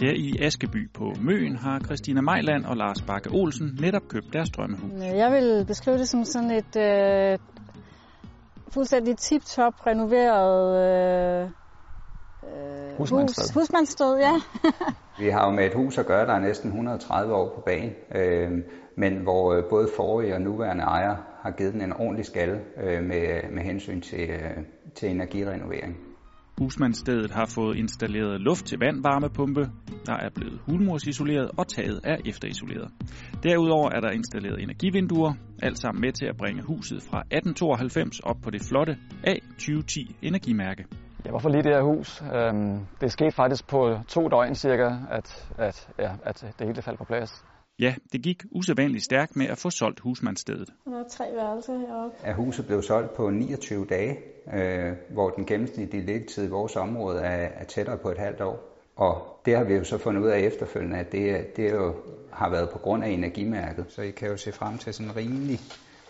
Her i Askeby på Møen har Christina Mejland og Lars Bakke Olsen netop købt deres drømmehus. Jeg vil beskrive det som sådan et øh, fuldstændig tip-top renoveret øh, Husmandssted. hus, husmandssted. Ja. Vi har jo med et hus at gøre, der er næsten 130 år på banen, øh, men hvor øh, både forrige og nuværende ejer har givet den en ordentlig skalle øh, med, med hensyn til, øh, til energirenovering. Husmandsstedet har fået installeret luft til vandvarmepumpe, der er blevet hulmursisoleret og taget er efterisoleret. Derudover er der installeret energivinduer, alt sammen med til at bringe huset fra 1892 op på det flotte A2010 energimærke. Ja, hvorfor lige det her hus? Øhm, det skete faktisk på to døgn cirka, at, at, ja, at det hele faldt på plads. Ja, det gik usædvanligt stærkt med at få solgt husmandsstedet. Der er tre værelser heroppe. At huset blev solgt på 29 dage, øh, hvor den gennemsnitlige liggetid i vores område er, er tættere på et halvt år. Og det har vi jo så fundet ud af efterfølgende, at det, det jo har været på grund af energimærket. Så I kan jo se frem til sådan en rimelig,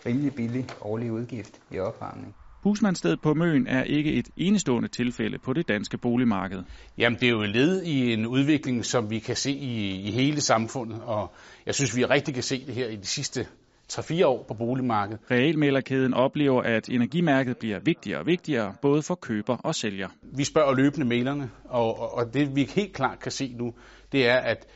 rimelig billig årlig udgift i opvarmning. Husmandsstedet på Møn er ikke et enestående tilfælde på det danske boligmarked. Jamen, det er jo led i en udvikling, som vi kan se i, i hele samfundet, og jeg synes, vi rigtig kan se det her i de sidste 3-4 år på boligmarkedet. Realmælerkæden oplever, at energimærket bliver vigtigere og vigtigere, både for køber og sælger. Vi spørger løbende mailerne, og, og, og det vi helt klart kan se nu, det er, at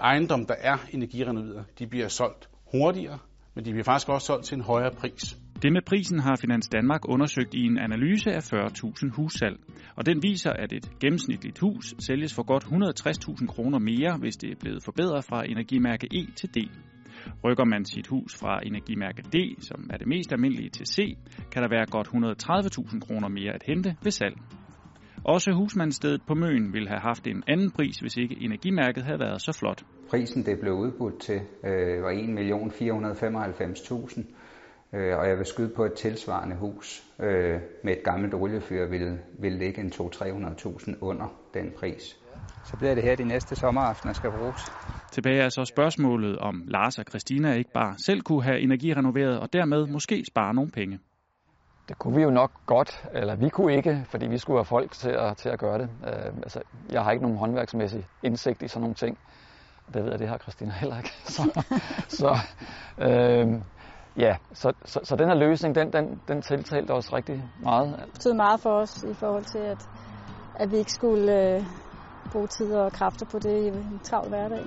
ejendom, der er energirenoveret, de bliver solgt hurtigere, men de bliver faktisk også solgt til en højere pris. Det med prisen har Finans Danmark undersøgt i en analyse af 40.000 hussalg, og den viser, at et gennemsnitligt hus sælges for godt 160.000 kroner mere, hvis det er blevet forbedret fra energimærke E til D. Rykker man sit hus fra energimærke D, som er det mest almindelige, til C, kan der være godt 130.000 kroner mere at hente ved salg. Også husmandsstedet på Møn ville have haft en anden pris, hvis ikke energimærket havde været så flot. Prisen, det blev udbudt til, øh, var 1.495.000 øh, og jeg vil skyde på et tilsvarende hus øh, med et gammelt oliefyr vil, vil ligge en 200-300.000 under den pris. Så bliver det her de næste sommeraftener skal bruges. Tilbage er så spørgsmålet, om Lars og Christina ikke bare selv kunne have energirenoveret og dermed måske spare nogle penge. Det kunne vi jo nok godt, eller vi kunne ikke, fordi vi skulle have folk til at, til at gøre det. Uh, altså, jeg har ikke nogen håndværksmæssig indsigt i sådan nogle ting. Det ved jeg, det har Christina heller ikke. Så, så uh, ja, så, så, så den her løsning, den, den, den tiltalte os rigtig meget. Det betød meget for os i forhold til, at, at vi ikke skulle øh, bruge tid og kræfter på det i en travl hverdag.